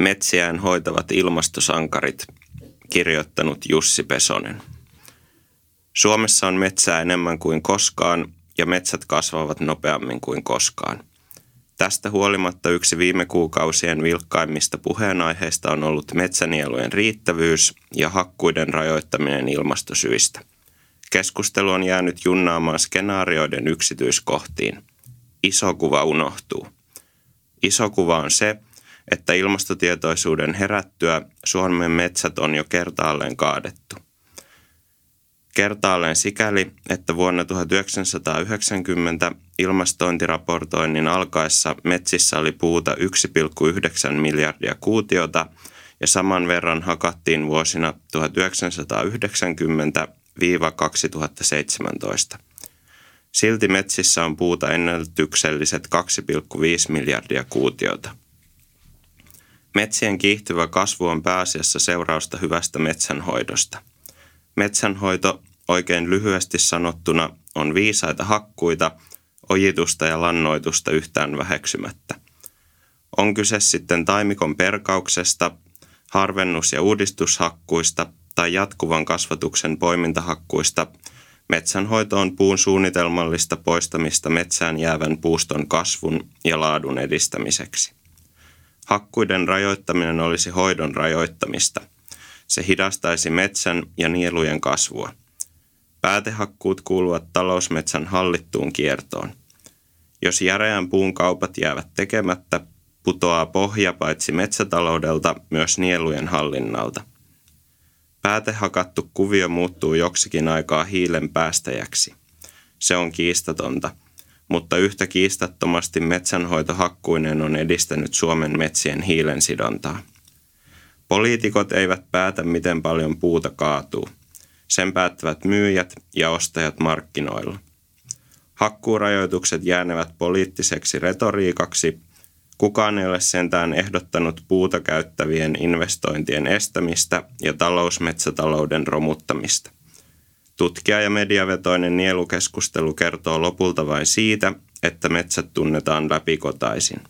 Metsiään hoitavat ilmastosankarit, kirjoittanut Jussi Pesonen. Suomessa on metsää enemmän kuin koskaan ja metsät kasvavat nopeammin kuin koskaan. Tästä huolimatta yksi viime kuukausien vilkkaimmista puheenaiheista on ollut metsänielujen riittävyys ja hakkuiden rajoittaminen ilmastosyistä. Keskustelu on jäänyt junnaamaan skenaarioiden yksityiskohtiin. Iso kuva unohtuu. Iso kuva on se, että ilmastotietoisuuden herättyä Suomen metsät on jo kertaalleen kaadettu. Kertaalleen sikäli, että vuonna 1990 ilmastointiraportoinnin alkaessa metsissä oli puuta 1,9 miljardia kuutiota ja saman verran hakattiin vuosina 1990-2017. Silti metsissä on puuta ennätykselliset 2,5 miljardia kuutiota. Metsien kiihtyvä kasvu on pääasiassa seurausta hyvästä metsänhoidosta. Metsänhoito, oikein lyhyesti sanottuna, on viisaita hakkuita, ojitusta ja lannoitusta yhtään väheksymättä. On kyse sitten taimikon perkauksesta, harvennus- ja uudistushakkuista tai jatkuvan kasvatuksen poimintahakkuista, metsänhoito on puun suunnitelmallista poistamista metsään jäävän puuston kasvun ja laadun edistämiseksi. Hakkuiden rajoittaminen olisi hoidon rajoittamista. Se hidastaisi metsän ja nielujen kasvua. Päätehakkuut kuuluvat talousmetsän hallittuun kiertoon. Jos järeän puun kaupat jäävät tekemättä, putoaa pohja paitsi metsätaloudelta myös nielujen hallinnalta. Päätehakattu kuvio muuttuu joksikin aikaa hiilen päästäjäksi. Se on kiistatonta – mutta yhtä kiistattomasti metsänhoito hakkuinen on edistänyt Suomen metsien hiilensidontaa. Poliitikot eivät päätä, miten paljon puuta kaatuu. Sen päättävät myyjät ja ostajat markkinoilla. Hakkuurajoitukset jäänevät poliittiseksi retoriikaksi. Kukaan ei ole sentään ehdottanut puuta käyttävien investointien estämistä ja talousmetsätalouden romuttamista. Tutkija- ja mediavetoinen nielukeskustelu kertoo lopulta vain siitä, että metsät tunnetaan läpikotaisin.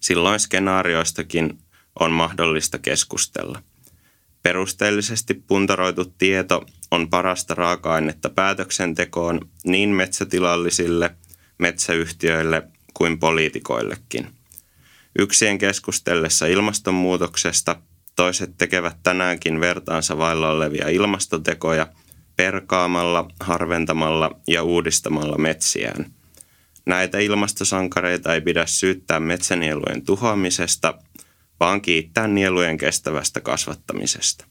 Silloin skenaarioistakin on mahdollista keskustella. Perusteellisesti puntaroitu tieto on parasta raaka-ainetta päätöksentekoon niin metsätilallisille, metsäyhtiöille kuin poliitikoillekin. Yksien keskustellessa ilmastonmuutoksesta toiset tekevät tänäänkin vertaansa vailla olevia ilmastotekoja – perkaamalla, harventamalla ja uudistamalla metsiään. Näitä ilmastosankareita ei pidä syyttää metsänielujen tuhoamisesta, vaan kiittää nielujen kestävästä kasvattamisesta.